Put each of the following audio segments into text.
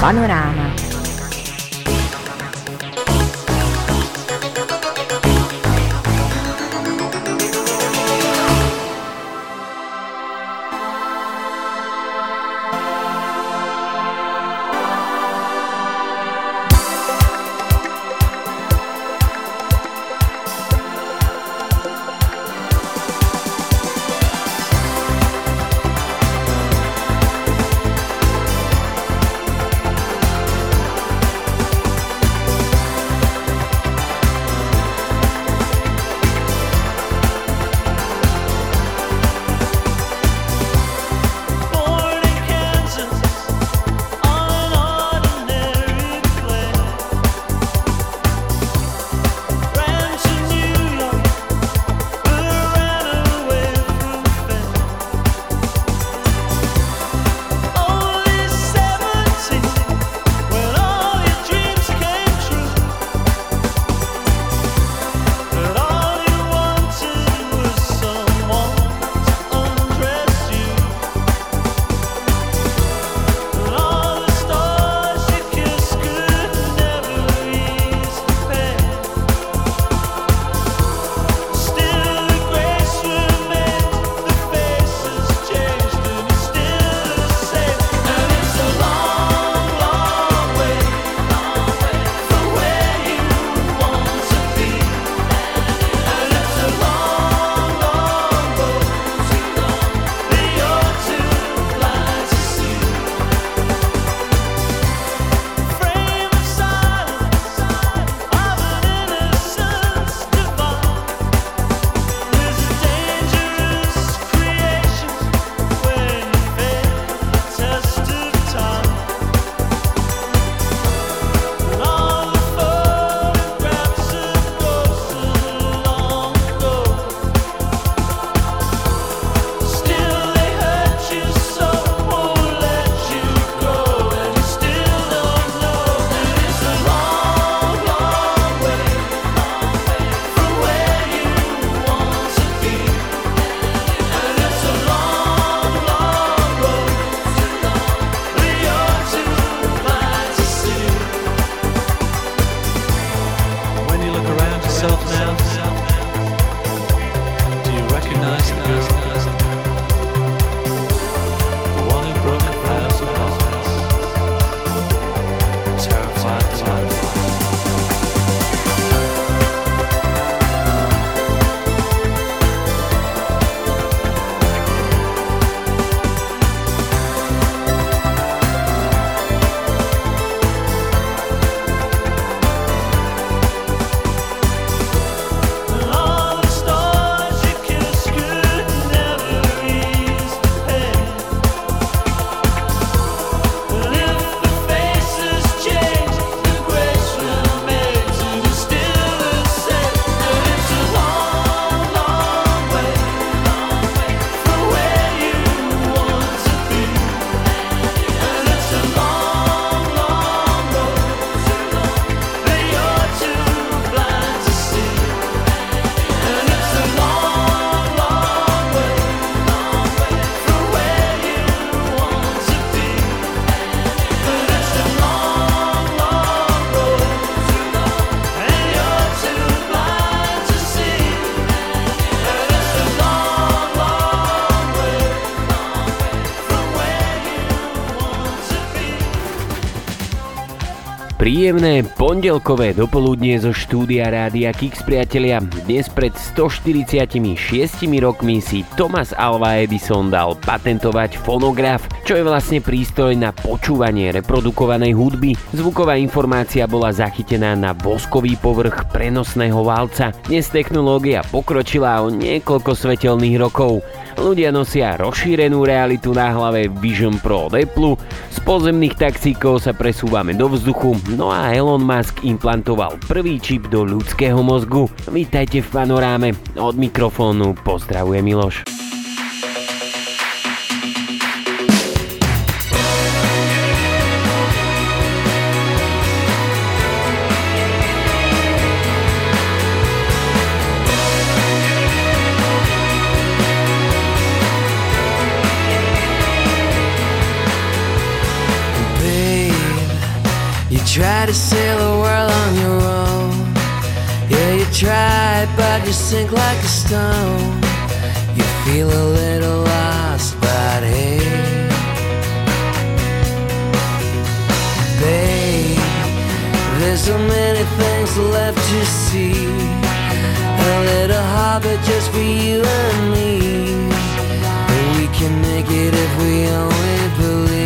Panorama. Príjemné pondelkové dopoludnie zo štúdia Rádia Kix priatelia. Dnes pred 146 rokmi si Thomas Alva Edison dal patentovať fonograf, čo je vlastne prístroj na počúvanie reprodukovanej hudby. Zvuková informácia bola zachytená na voskový povrch prenosného válca. Dnes technológia pokročila o niekoľko svetelných rokov. Ľudia nosia rozšírenú realitu na hlave Vision Pro od Apple, z pozemných taxíkov sa presúvame do vzduchu, no a Elon Musk implantoval prvý čip do ľudského mozgu. Vítajte v panoráme, od mikrofónu pozdravuje Miloš. Try to sail the world on your own. Yeah, you try, but you sink like a stone. You feel a little lost, but hey, babe, there's so many things left to see. A little harbor just for you and me. We can make it if we only believe.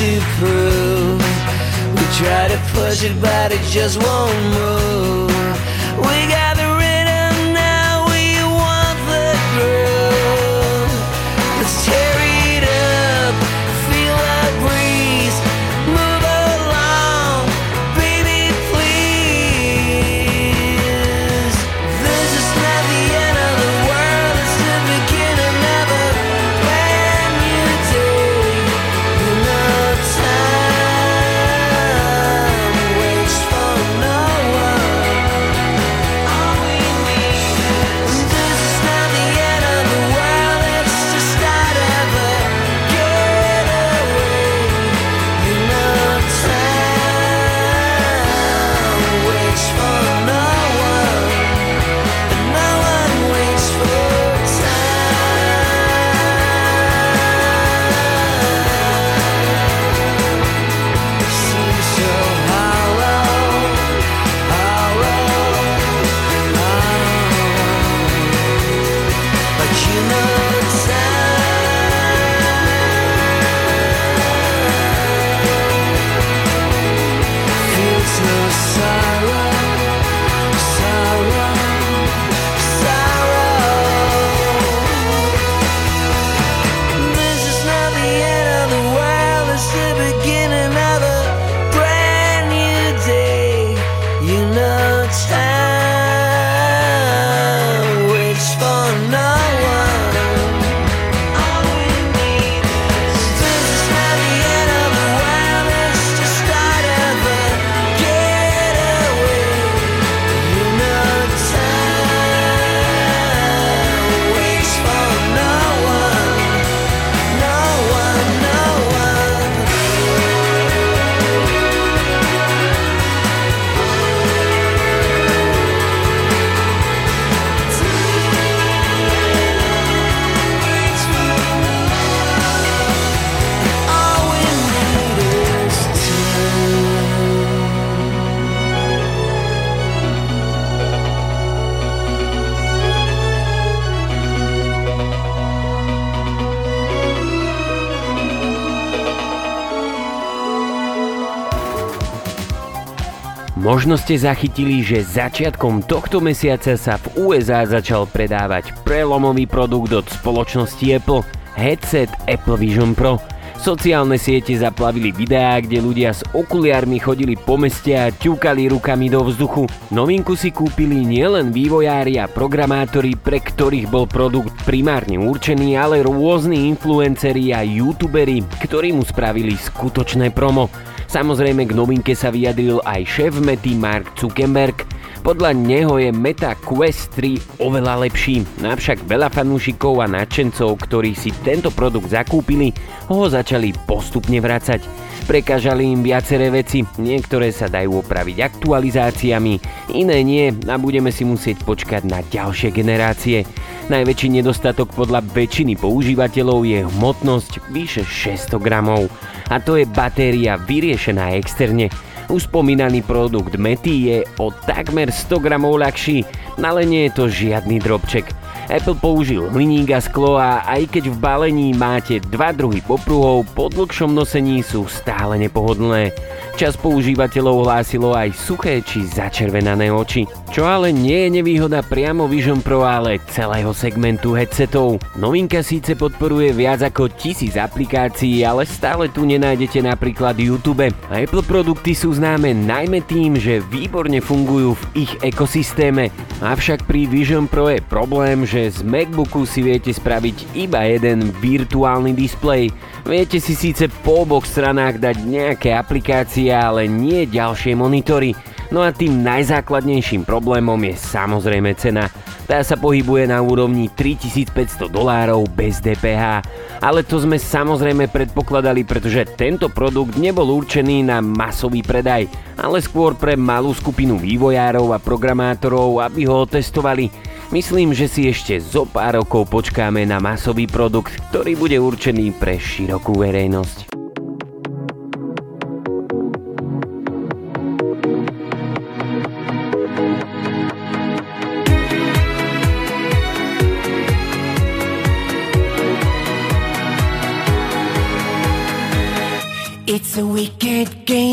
To prove. We try to push it, but it just won't move. Možno ste zachytili, že začiatkom tohto mesiaca sa v USA začal predávať prelomový produkt od spoločnosti Apple, headset Apple Vision Pro. Sociálne siete zaplavili videá, kde ľudia s okuliármi chodili po meste a ťukali rukami do vzduchu. Novinku si kúpili nielen vývojári a programátori, pre ktorých bol produkt primárne určený, ale rôzni influenceri a youtuberi, ktorí mu spravili skutočné promo. Samozrejme k novinke sa vyjadril aj šéf Mety Mark Zuckerberg. Podľa neho je Meta Quest 3 oveľa lepší, navšak veľa fanúšikov a nadšencov, ktorí si tento produkt zakúpili, ho začali postupne vracať. Prekážali im viaceré veci, niektoré sa dajú opraviť aktualizáciami, iné nie a budeme si musieť počkať na ďalšie generácie. Najväčší nedostatok podľa väčšiny používateľov je hmotnosť vyše 600 gramov a to je batéria vyriešená externe. Už spomínaný produkt Mety je o takmer 100 gramov ľahší, ale nie je to žiadny drobček. Apple použil hliník a sklo a aj keď v balení máte dva druhy popruhov, po dlhšom nosení sú stále nepohodlné. Čas používateľov hlásilo aj suché či začervenané oči. Čo ale nie je nevýhoda priamo Vision Pro, ale celého segmentu headsetov. Novinka síce podporuje viac ako tisíc aplikácií, ale stále tu nenájdete napríklad YouTube. Apple produkty sú známe najmä tým, že výborne fungujú v ich ekosystéme. Avšak pri Vision Pro je problém, že z MacBooku si viete spraviť iba jeden virtuálny displej. Viete si síce po oboch stranách dať nejaké aplikácie, ale nie ďalšie monitory. No a tým najzákladnejším problémom je samozrejme cena. Tá sa pohybuje na úrovni 3500 dolárov bez DPH. Ale to sme samozrejme predpokladali, pretože tento produkt nebol určený na masový predaj, ale skôr pre malú skupinu vývojárov a programátorov, aby ho testovali. Myslím, že si ešte zo pár rokov počkáme na masový produkt, ktorý bude určený pre širokú verejnosť. It's a wicked game.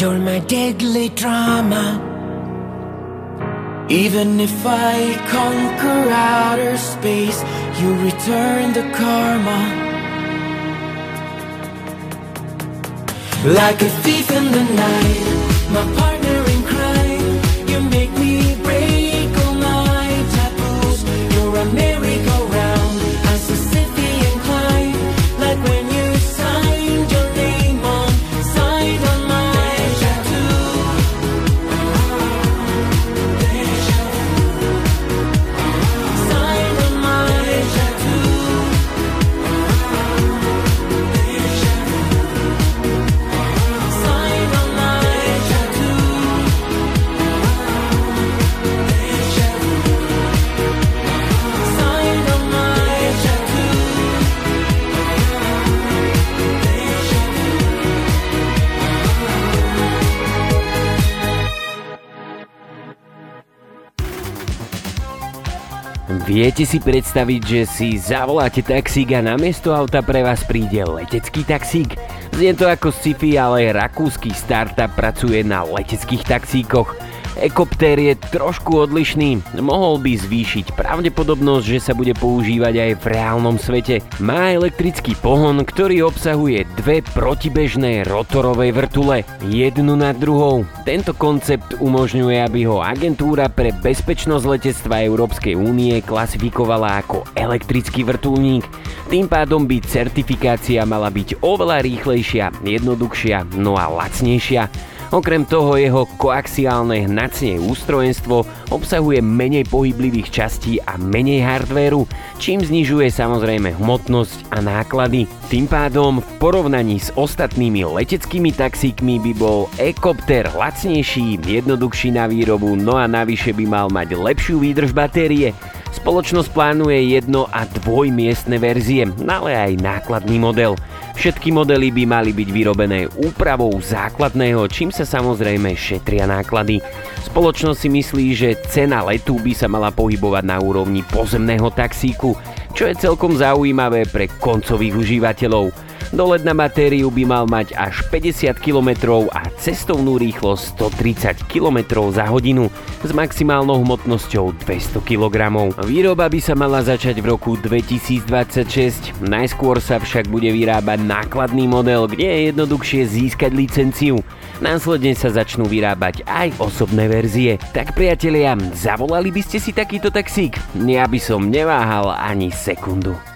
You're my deadly drama. Even if I conquer outer space, you return the karma. Like a thief in the night, my Viete si predstaviť, že si zavoláte taxík a namiesto auta pre vás príde letecký taxík? Znie to ako sci-fi, ale rakúsky startup pracuje na leteckých taxíkoch. Ekopter je trošku odlišný, mohol by zvýšiť pravdepodobnosť, že sa bude používať aj v reálnom svete. Má elektrický pohon, ktorý obsahuje dve protibežné rotorové vrtule, jednu nad druhou. Tento koncept umožňuje, aby ho agentúra pre bezpečnosť letectva Európskej únie klasifikovala ako elektrický vrtulník. Tým pádom by certifikácia mala byť oveľa rýchlejšia, jednoduchšia, no a lacnejšia. Okrem toho jeho koaxiálne hnacie ústrojenstvo obsahuje menej pohyblivých častí a menej hardvéru, čím znižuje samozrejme hmotnosť a náklady. Tým pádom v porovnaní s ostatnými leteckými taxíkmi by bol Ecopter lacnejší, jednoduchší na výrobu, no a navyše by mal mať lepšiu výdrž batérie. Spoločnosť plánuje jedno a dvojmiestne verzie, ale aj nákladný model. Všetky modely by mali byť vyrobené úpravou základného, čím sa samozrejme šetria náklady. Spoločnosť si myslí, že cena letu by sa mala pohybovať na úrovni pozemného taxíku, čo je celkom zaujímavé pre koncových užívateľov. Dolet na matériu by mal mať až 50 km a cestovnú rýchlosť 130 km za hodinu s maximálnou hmotnosťou 200 kg. Výroba by sa mala začať v roku 2026, najskôr sa však bude vyrábať nákladný model, kde je jednoduchšie získať licenciu. Následne sa začnú vyrábať aj osobné verzie. Tak priatelia, zavolali by ste si takýto taxík? Ja by som neváhal ani sekundu.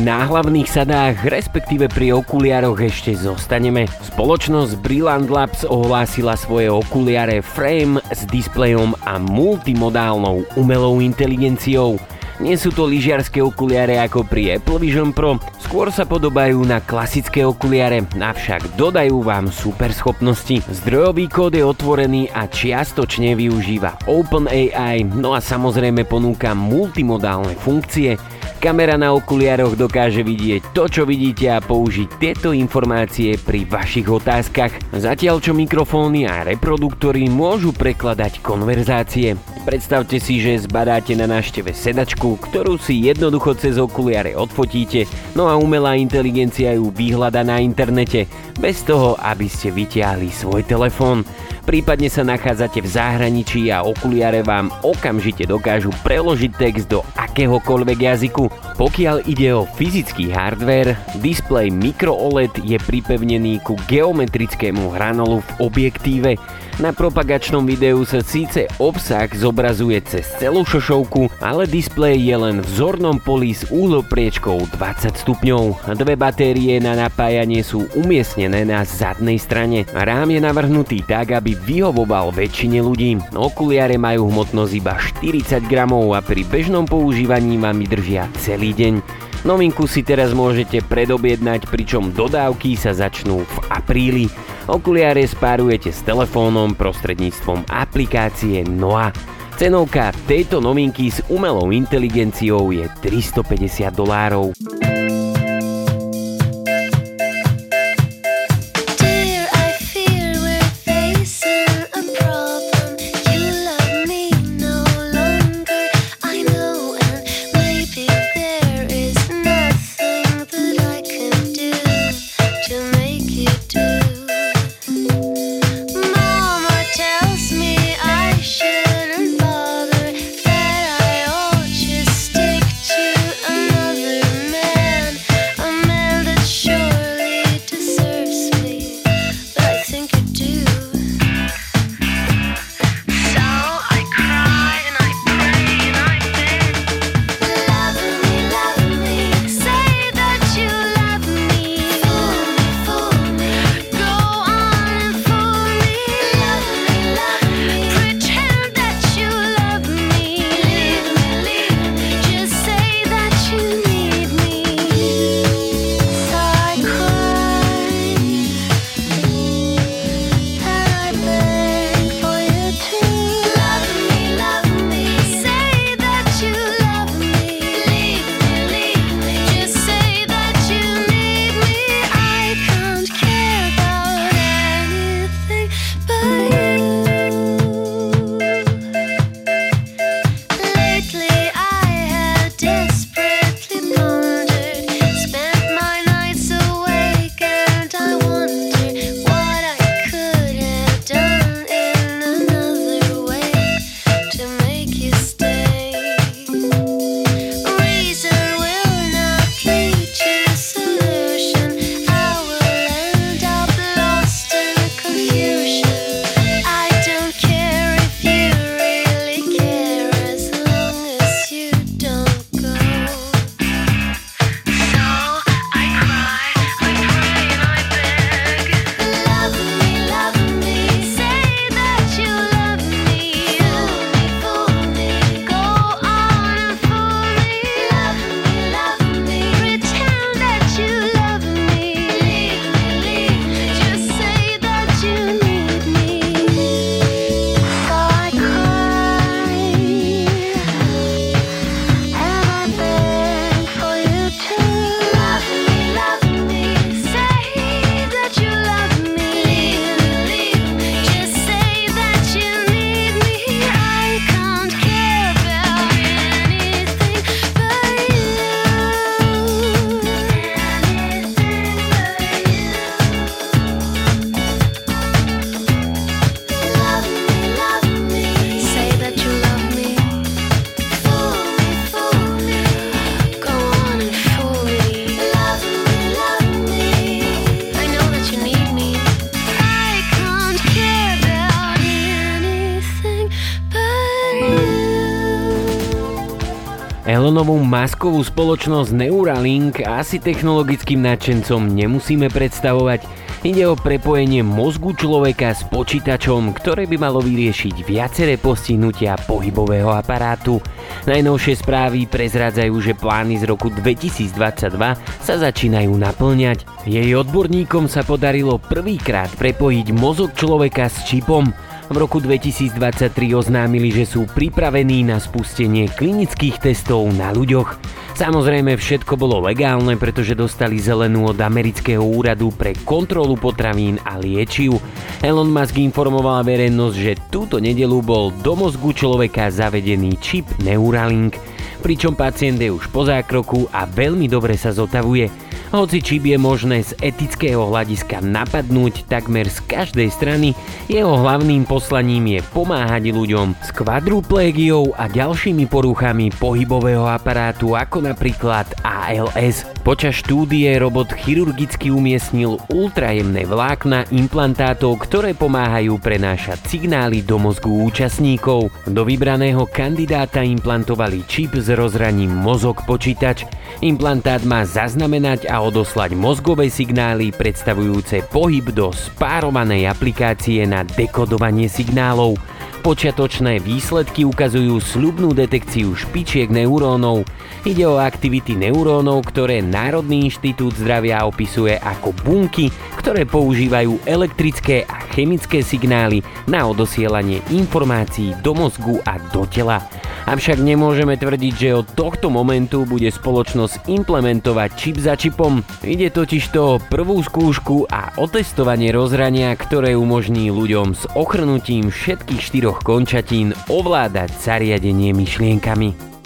Náhlavných sadách, respektíve pri okuliároch ešte zostaneme. Spoločnosť Brilliant Labs ohlásila svoje okuliare Frame s displejom a multimodálnou umelou inteligenciou. Nie sú to lyžiarske okuliare ako pri Apple Vision Pro, skôr sa podobajú na klasické okuliare, avšak dodajú vám super schopnosti. Zdrojový kód je otvorený a čiastočne využíva OpenAI, no a samozrejme ponúka multimodálne funkcie, Kamera na okuliároch dokáže vidieť to, čo vidíte a použiť tieto informácie pri vašich otázkach, zatiaľ čo mikrofóny a reproduktory môžu prekladať konverzácie. Predstavte si, že zbadáte na nášteve sedačku, ktorú si jednoducho cez okuliare odfotíte, no a umelá inteligencia ju vyhľada na internete, bez toho, aby ste vytiahli svoj telefón. Prípadne sa nachádzate v zahraničí a okuliare vám okamžite dokážu preložiť text do akéhokoľvek jazyku. Pokiaľ ide o fyzický hardware, displej Micro OLED je pripevnený ku geometrickému hranolu v objektíve, na propagačnom videu sa síce obsah zobrazuje cez celú šošovku, ale displej je len v zornom poli s úhlopriečkou 20 stupňov. Dve batérie na napájanie sú umiestnené na zadnej strane. Rám je navrhnutý tak, aby vyhovoval väčšine ľudí. Okuliare majú hmotnosť iba 40 gramov a pri bežnom používaní vám vydržia celý deň. Novinku si teraz môžete predobjednať, pričom dodávky sa začnú v apríli. Okuliare spárujete s telefónom prostredníctvom aplikácie Noa. Cenovka tejto novinky s umelou inteligenciou je 350 dolárov. Elonovú maskovú spoločnosť Neuralink asi technologickým nadšencom nemusíme predstavovať. Ide o prepojenie mozgu človeka s počítačom, ktoré by malo vyriešiť viaceré postihnutia pohybového aparátu. Najnovšie správy prezrádzajú, že plány z roku 2022 sa začínajú naplňať. Jej odborníkom sa podarilo prvýkrát prepojiť mozog človeka s čipom. V roku 2023 oznámili, že sú pripravení na spustenie klinických testov na ľuďoch. Samozrejme všetko bolo legálne, pretože dostali zelenú od amerického úradu pre kontrolu potravín a liečiv. Elon Musk informovala verejnosť, že túto nedelu bol do mozgu človeka zavedený čip Neuralink, pričom pacient je už po zákroku a veľmi dobre sa zotavuje. Hoci čip je možné z etického hľadiska napadnúť takmer z každej strany, jeho hlavným poslaním je pomáhať ľuďom s kvadruplégiou a ďalšími poruchami pohybového aparátu ako napríklad ALS. Počas štúdie robot chirurgicky umiestnil ultrajemné vlákna implantátov, ktoré pomáhajú prenášať signály do mozgu účastníkov. Do vybraného kandidáta implantovali čip s rozraním mozog počítač. Implantát má zaznamenať a odoslať mozgové signály predstavujúce pohyb do spárovanej aplikácie na dekodovanie signálov. Počiatočné výsledky ukazujú sľubnú detekciu špičiek neurónov. Ide o aktivity neurónov, ktoré Národný inštitút zdravia opisuje ako bunky, ktoré používajú elektrické a chemické signály na odosielanie informácií do mozgu a do tela. Avšak nemôžeme tvrdiť, že od tohto momentu bude spoločnosť implementovať čip za čipom. Ide totiž to prvú skúšku a otestovanie rozhrania, ktoré umožní ľuďom s ochrnutím všetkých štyroch končatín ovládať zariadenie myšlienkami.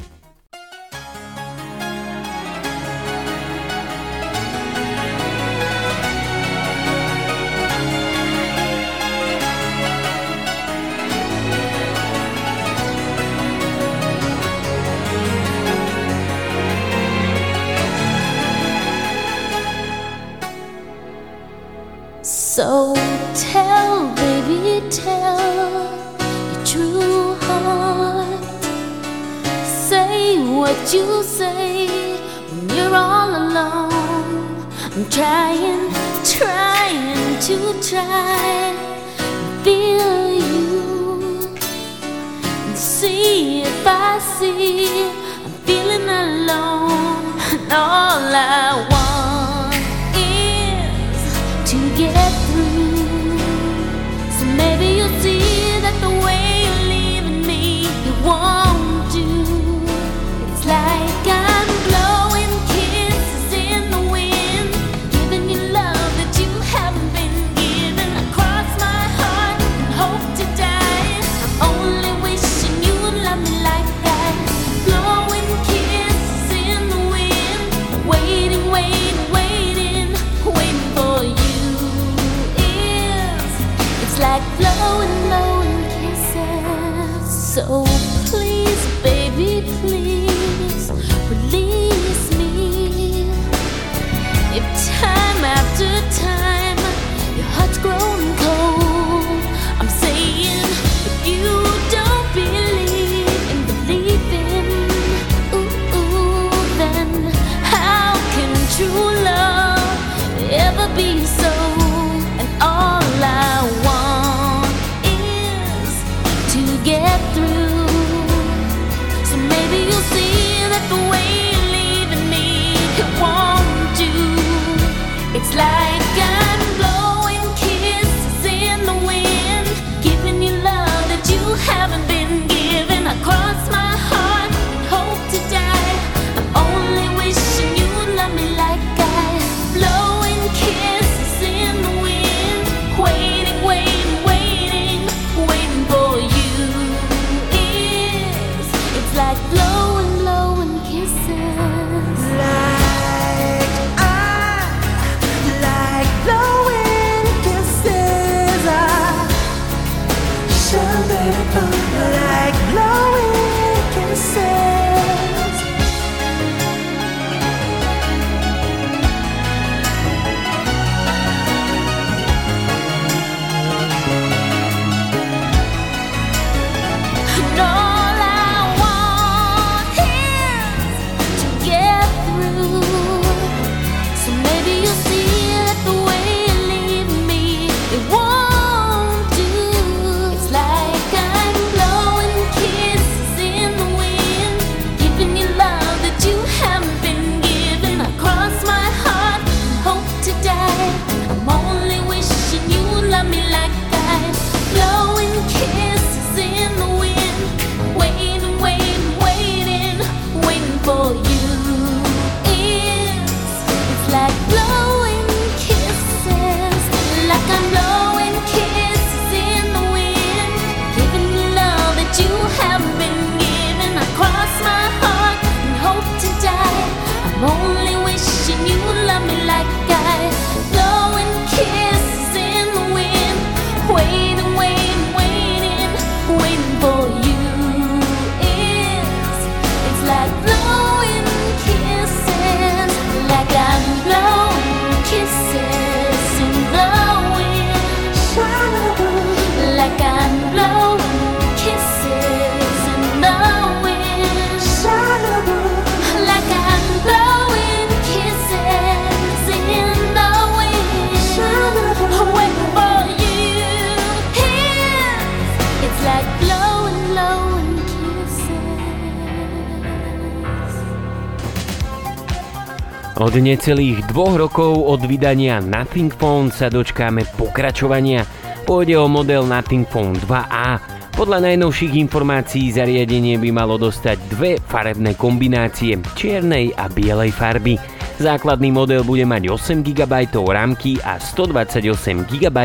Od necelých dvoch rokov od vydania Nothing Phone sa dočkáme pokračovania. Pôjde o model Nothing Phone 2A. Podľa najnovších informácií zariadenie by malo dostať dve farebné kombinácie čiernej a bielej farby. Základný model bude mať 8 GB rámky a 128 GB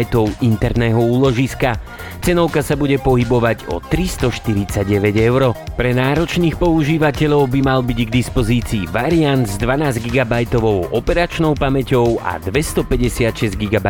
interného úložiska. Cenovka sa bude pohybovať o 349 eur. Pre náročných používateľov by mal byť k dispozícii variant s 12 GB operačnou pamäťou a 256 GB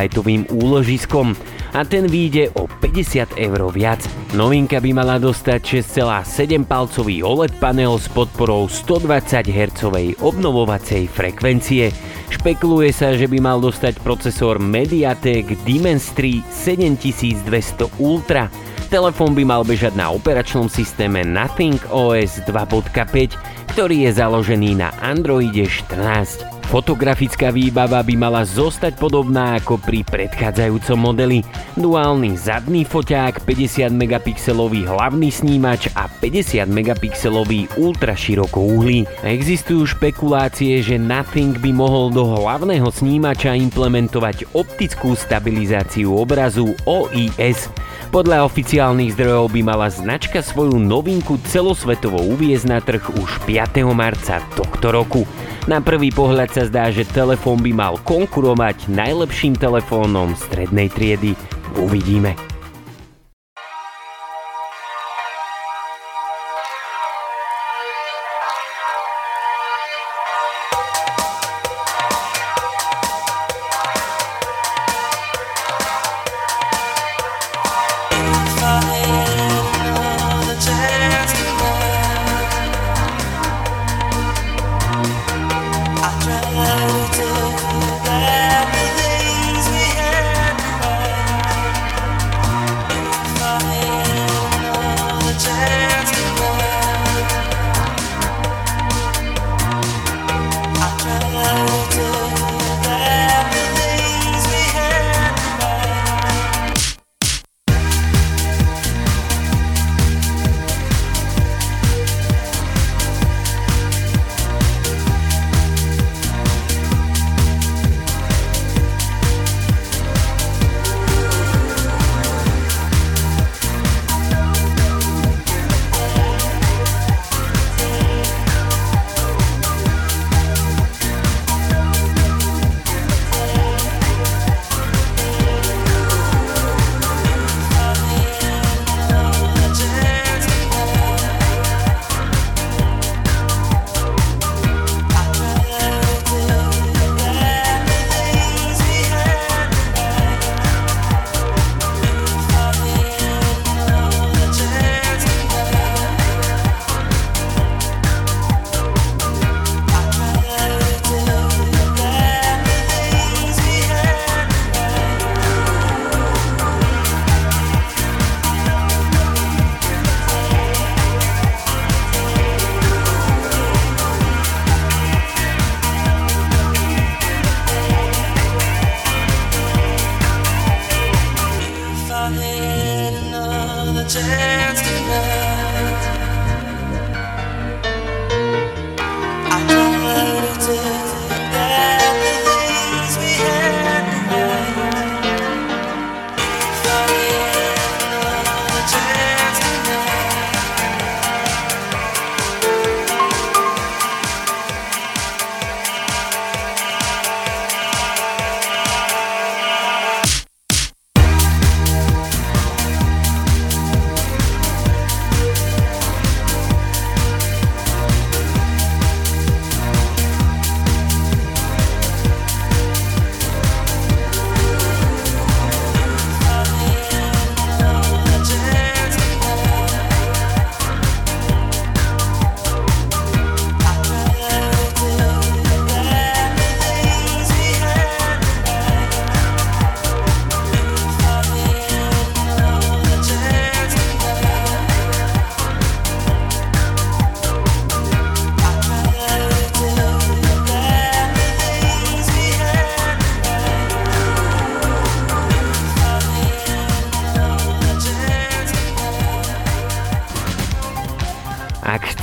úložiskom a ten vyjde o 50 eur viac. Novinka by mala dostať 6,7 palcový OLED panel s podporou 120 Hz obnovovacej frekvencie. Špekuluje sa, že by mal dostať procesor Mediatek Dimensity 7200 Ultra. Telefón by mal bežať na operačnom systéme Nothing OS 2.5, ktorý je založený na Androide 14. Fotografická výbava by mala zostať podobná ako pri predchádzajúcom modeli. Duálny zadný foťák, 50 megapixelový hlavný snímač a 50 megapixelový ultraširokouhlý. Existujú špekulácie, že Nothing by mohol do hlavného snímača implementovať optickú stabilizáciu obrazu OIS. Podľa oficiálnych zdrojov by mala značka svoju novinku celosvetovo uviezť na trh už 5. marca tohto roku. Na prvý pohľad sa zdá, že telefón by mal konkurovať najlepším telefónom strednej triedy. Uvidíme.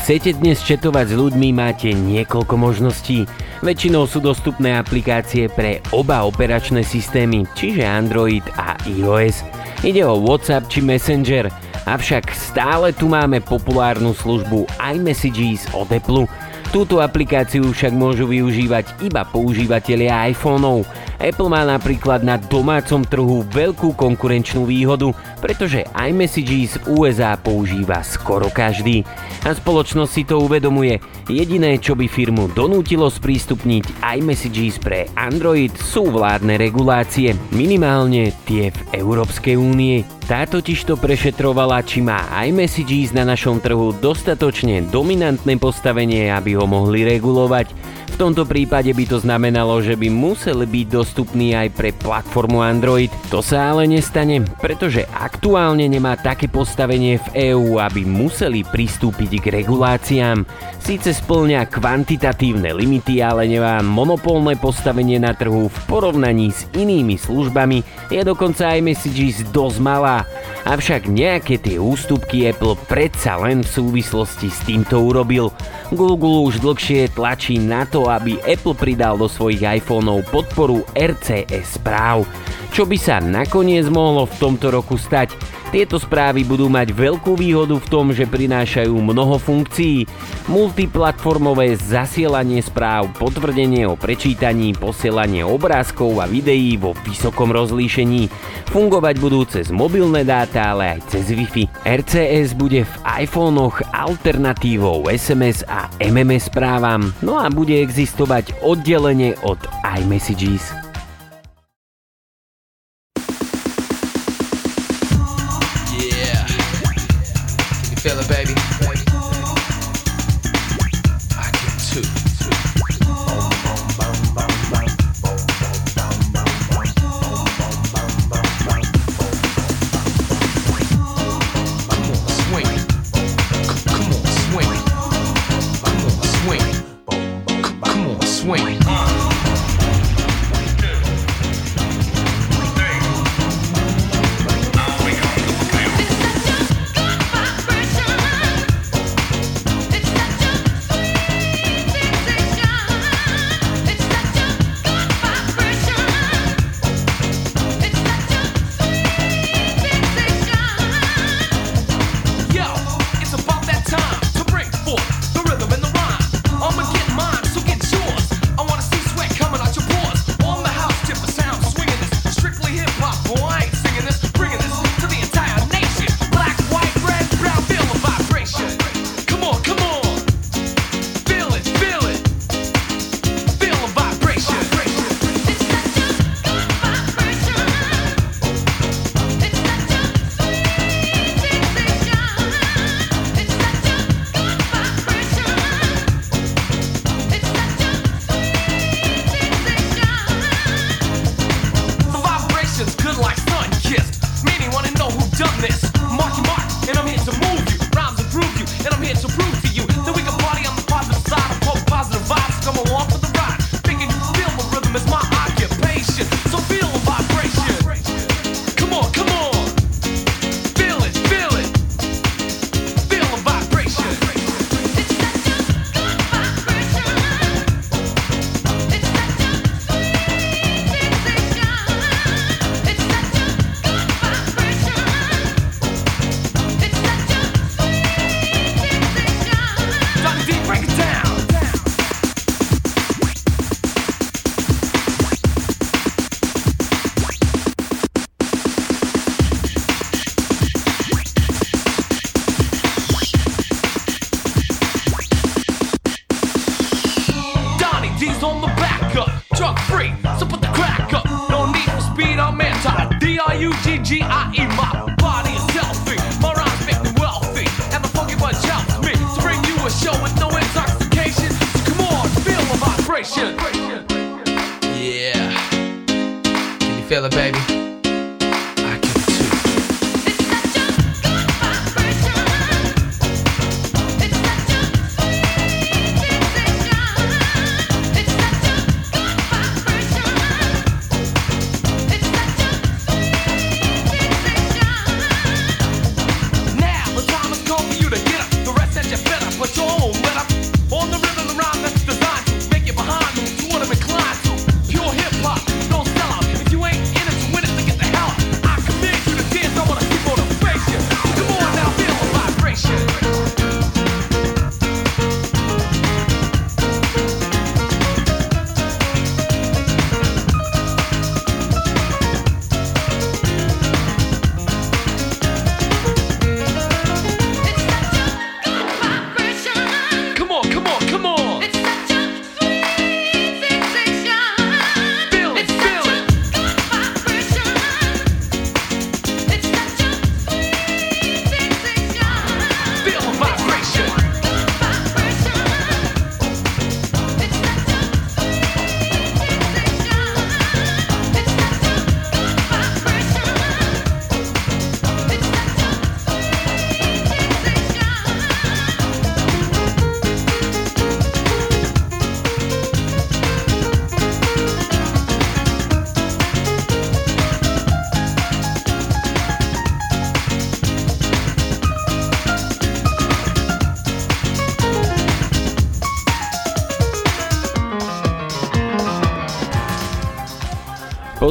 Chcete dnes četovať s ľuďmi, máte niekoľko možností. Väčšinou sú dostupné aplikácie pre oba operačné systémy, čiže Android a iOS. Ide o WhatsApp či Messenger, avšak stále tu máme populárnu službu iMessages od Apple. Túto aplikáciu však môžu využívať iba používateľia iPhoneov. Apple má napríklad na domácom trhu veľkú konkurenčnú výhodu, pretože iMessages v USA používa skoro každý. A spoločnosť si to uvedomuje. Jediné, čo by firmu donútilo sprístupniť iMessages pre Android sú vládne regulácie, minimálne tie v Európskej únie. Tá totiž to prešetrovala, či má iMessages na našom trhu dostatočne dominantné postavenie, aby ho mohli regulovať. V tomto prípade by to znamenalo, že by musel byť dostupný aj pre platformu Android. To sa ale nestane, pretože aktuálne nemá také postavenie v EÚ, aby museli pristúpiť k reguláciám. Síce splňa kvantitatívne limity, ale nemá monopolné postavenie na trhu v porovnaní s inými službami, je dokonca aj Messages dosť malá. Avšak nejaké tie ústupky Apple predsa len v súvislosti s týmto urobil. Google už dlhšie tlačí na to, aby Apple pridal do svojich iPhoneov podporu RCS správ. Čo by sa nakoniec mohlo v tomto roku stať? Tieto správy budú mať veľkú výhodu v tom, že prinášajú mnoho funkcií. Multiplatformové zasielanie správ, potvrdenie o prečítaní, posielanie obrázkov a videí vo vysokom rozlíšení. Fungovať budú cez mobilné dáta, ale aj cez Wi-Fi. RCS bude v iPhonech alternatívou SMS a MMS správam, no a bude existovať oddelenie od iMessages.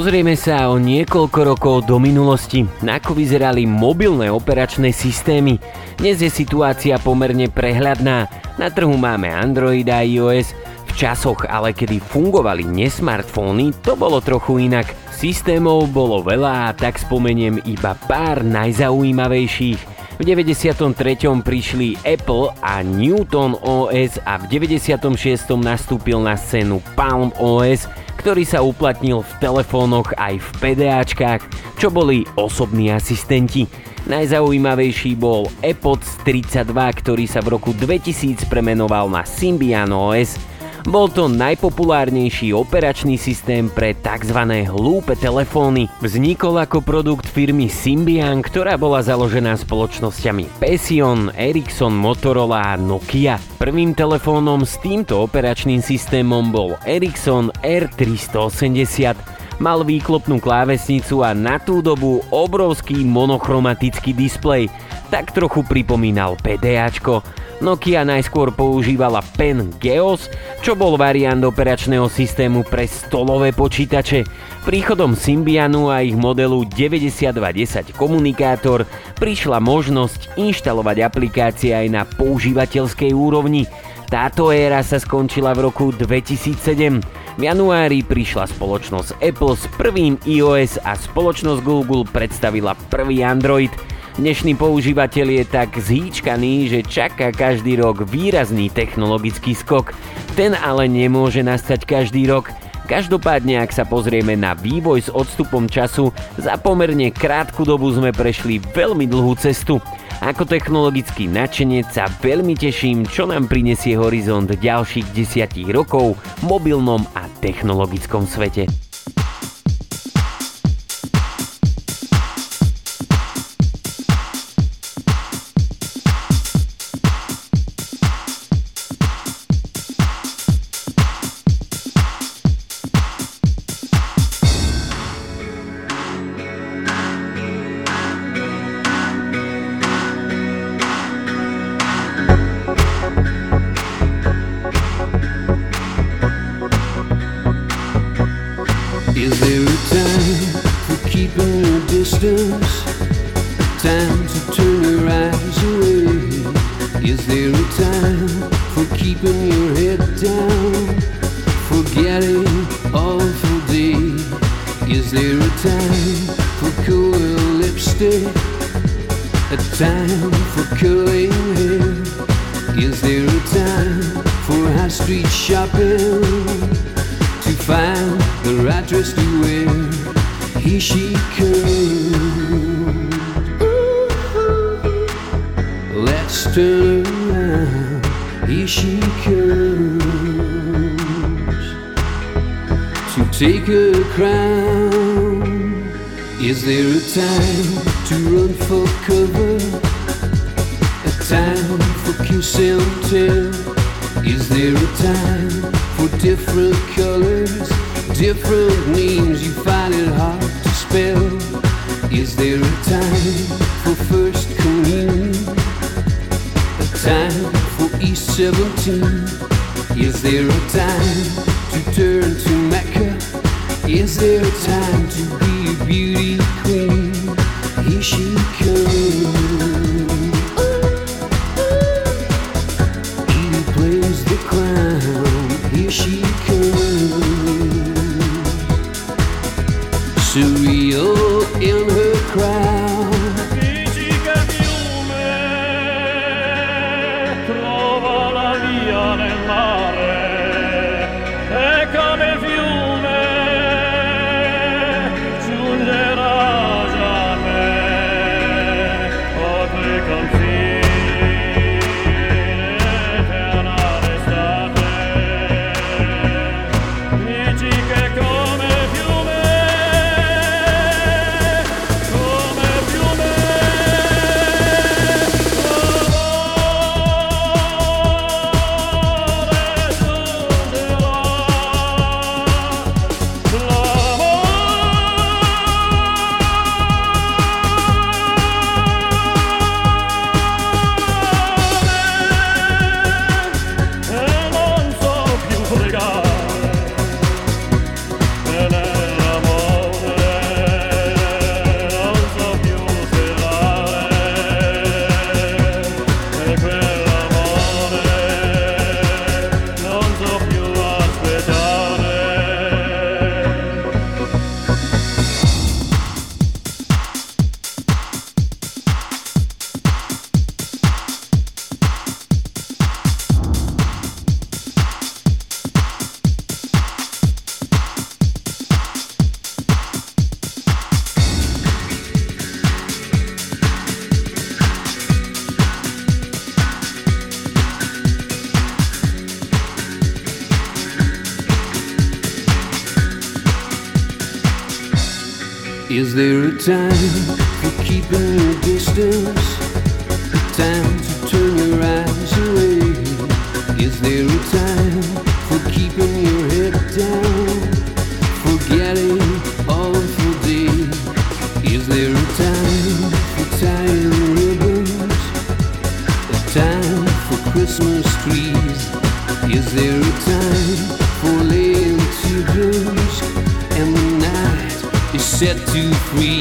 Pozrieme sa o niekoľko rokov do minulosti, ako vyzerali mobilné operačné systémy. Dnes je situácia pomerne prehľadná. Na trhu máme Android a iOS. V časoch ale, kedy fungovali nesmartfóny, to bolo trochu inak. Systémov bolo veľa a tak spomeniem iba pár najzaujímavejších. V 93. prišli Apple a Newton OS a v 96. nastúpil na scénu Palm OS, ktorý sa uplatnil v telefónoch aj v PDAčkách, čo boli osobní asistenti. Najzaujímavejší bol AirPods 32, ktorý sa v roku 2000 premenoval na Symbian OS, bol to najpopulárnejší operačný systém pre tzv. hlúpe telefóny. Vznikol ako produkt firmy Symbian, ktorá bola založená spoločnosťami Pesion, Ericsson, Motorola a Nokia. Prvým telefónom s týmto operačným systémom bol Ericsson R380 mal výklopnú klávesnicu a na tú dobu obrovský monochromatický displej. Tak trochu pripomínal PDAčko. Nokia najskôr používala Pen Geos, čo bol variant operačného systému pre stolové počítače. Príchodom Symbianu a ich modelu 9210 komunikátor prišla možnosť inštalovať aplikácie aj na používateľskej úrovni. Táto éra sa skončila v roku 2007. V januári prišla spoločnosť Apple s prvým iOS a spoločnosť Google predstavila prvý Android – Dnešný používateľ je tak zhýčkaný, že čaká každý rok výrazný technologický skok. Ten ale nemôže nastať každý rok. Každopádne, ak sa pozrieme na vývoj s odstupom času, za pomerne krátku dobu sme prešli veľmi dlhú cestu. Ako technologický nadšenec sa veľmi teším, čo nám prinesie horizont ďalších desiatich rokov v mobilnom a technologickom svete. different colors, different names you find it hard to spell. Is there a time for first communion? A time for East 17? Is there a time to turn to Mecca? Is there a time to be a beauty queen? Here she comes. Time for keeping your distance? A time to turn your eyes away? Is there a time for keeping your head down? Forgetting all for day? Is there a time for tying ribbons? A time for Christmas trees? Is there a time for laying teardrops? And the night is set to freeze.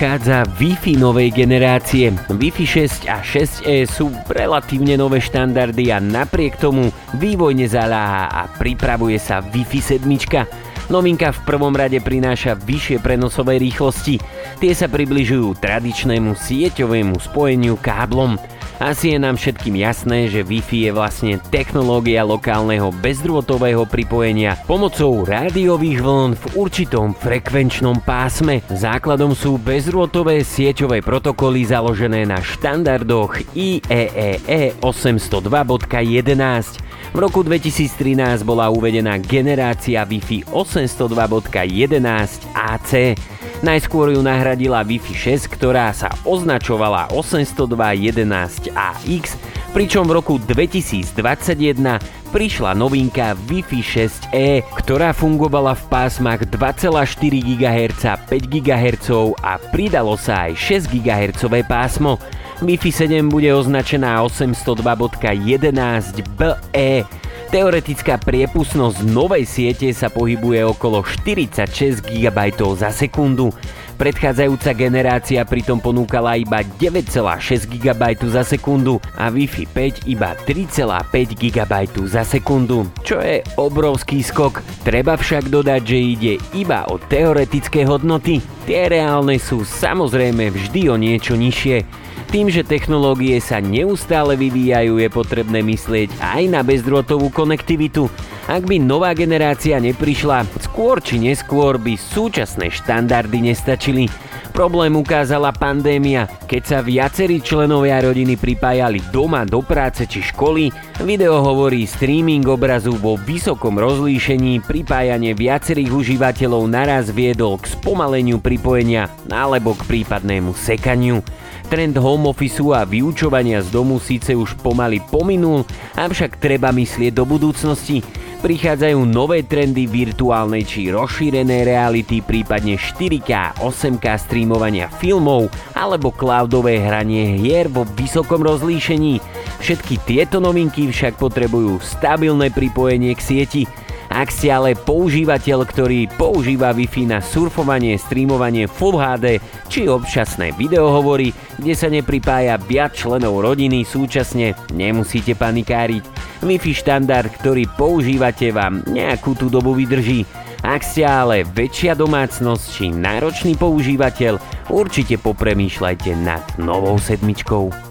Prichádza Wi-Fi novej generácie. Wi-Fi 6 a 6E sú relatívne nové štandardy a napriek tomu vývoj nezaláha a pripravuje sa Wi-Fi 7. Novinka v prvom rade prináša vyššie prenosové rýchlosti. Tie sa približujú tradičnému sieťovému spojeniu káblom. Asi je nám všetkým jasné, že Wi-Fi je vlastne technológia lokálneho bezdrôtového pripojenia pomocou rádiových vln v určitom frekvenčnom pásme. Základom sú bezdrôtové sieťové protokoly založené na štandardoch IEEE 802.11. V roku 2013 bola uvedená generácia Wi-Fi 802.11 AC. Najskôr ju nahradila Wi-Fi 6, ktorá sa označovala 802.11ax, pričom v roku 2021 prišla novinka Wi-Fi 6E, ktorá fungovala v pásmach 2,4 GHz, 5 GHz a pridalo sa aj 6 GHz pásmo. Wi-Fi 7 bude označená 802.11be. Teoretická priepustnosť novej siete sa pohybuje okolo 46 GB za sekundu. Predchádzajúca generácia pritom ponúkala iba 9,6 GB za sekundu a Wi-Fi 5 iba 3,5 GB za sekundu, čo je obrovský skok. Treba však dodať, že ide iba o teoretické hodnoty. Tie reálne sú samozrejme vždy o niečo nižšie. Tým, že technológie sa neustále vyvíjajú, je potrebné myslieť aj na bezdrôtovú konektivitu. Ak by nová generácia neprišla, skôr či neskôr by súčasné štandardy nestačili. Problém ukázala pandémia, keď sa viacerí členovia rodiny pripájali doma do práce či školy, video hovorí streaming obrazu vo vysokom rozlíšení, pripájanie viacerých užívateľov naraz viedol k spomaleniu pripojenia alebo k prípadnému sekaniu. Trend home office a vyučovania z domu síce už pomaly pominul, avšak treba myslieť do budúcnosti. Prichádzajú nové trendy virtuálnej či rozšírenej reality, prípadne 4K, 8K streamovania filmov alebo cloudové hranie hier vo vysokom rozlíšení. Všetky tieto novinky však potrebujú stabilné pripojenie k sieti. Ak ste ale používateľ, ktorý používa Wi-Fi na surfovanie, streamovanie Full HD či občasné videohovory, kde sa nepripája viac členov rodiny súčasne, nemusíte panikáriť. Wi-Fi štandard, ktorý používate vám nejakú tú dobu vydrží. Ak ste ale väčšia domácnosť či náročný používateľ, určite popremýšľajte nad novou sedmičkou.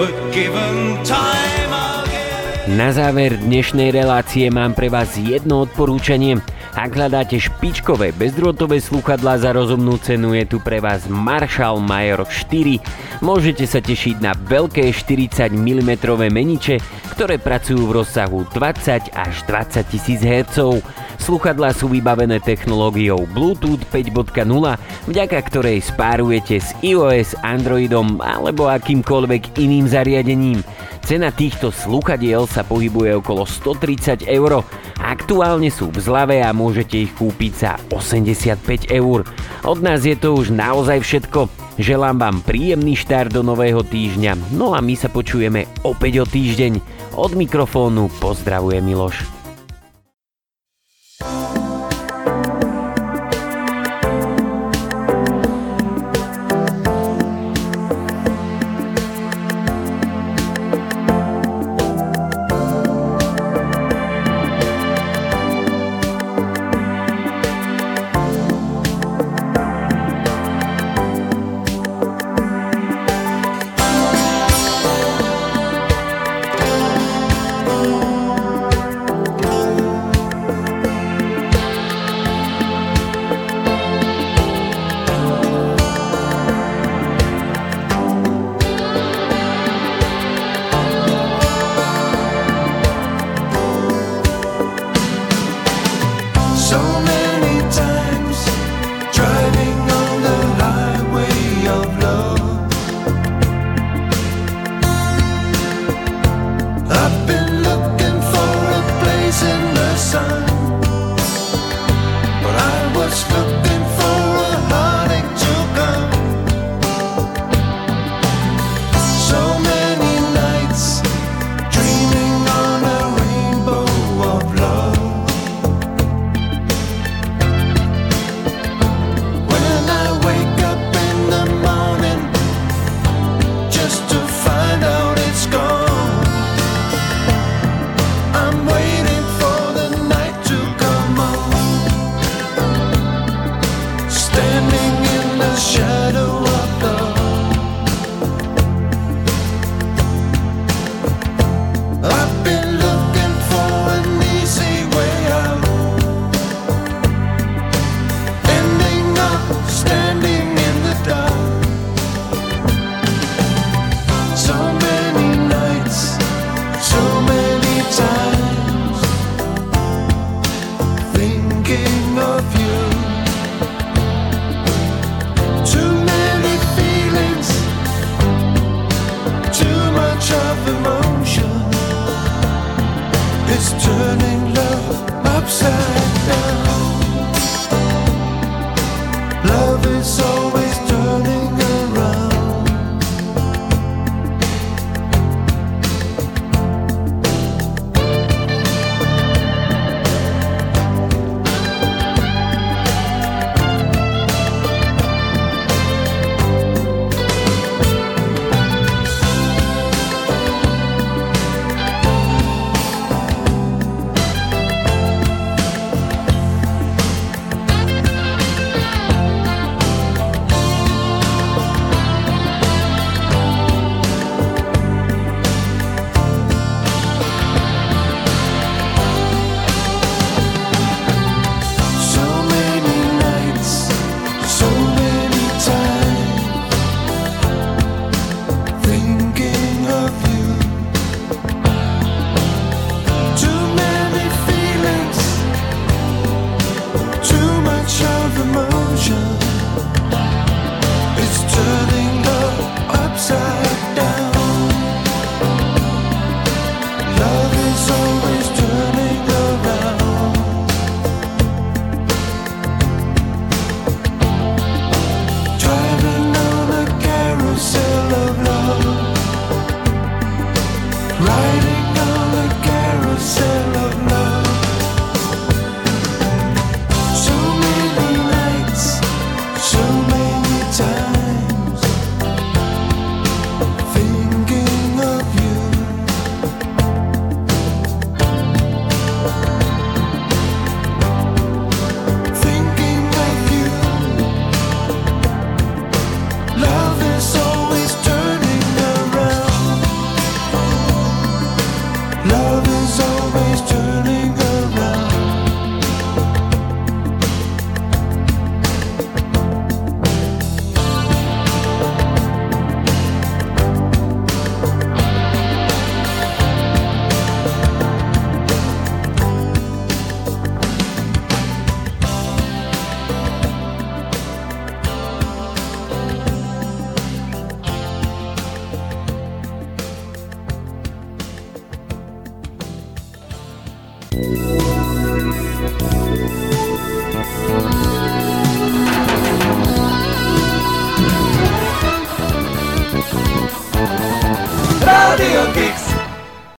but given time. Na záver dnešnej relácie mám pre vás jedno odporúčanie. Ak hľadáte špičkové bezdrôtové slúchadlá za rozumnú cenu, je tu pre vás Marshall Major 4. Môžete sa tešiť na veľké 40 mm meniče, ktoré pracujú v rozsahu 20 až 20 tisíc Hz. Sluchadlá sú vybavené technológiou Bluetooth 5.0, vďaka ktorej spárujete s iOS, Androidom alebo akýmkoľvek iným zariadením. Cena týchto slúchadiel sa pohybuje okolo 130 eur. Aktuálne sú v zlave a môžete ich kúpiť za 85 eur. Od nás je to už naozaj všetko. Želám vám príjemný štart do nového týždňa, no a my sa počujeme opäť o týždeň. Od mikrofónu pozdravuje Miloš.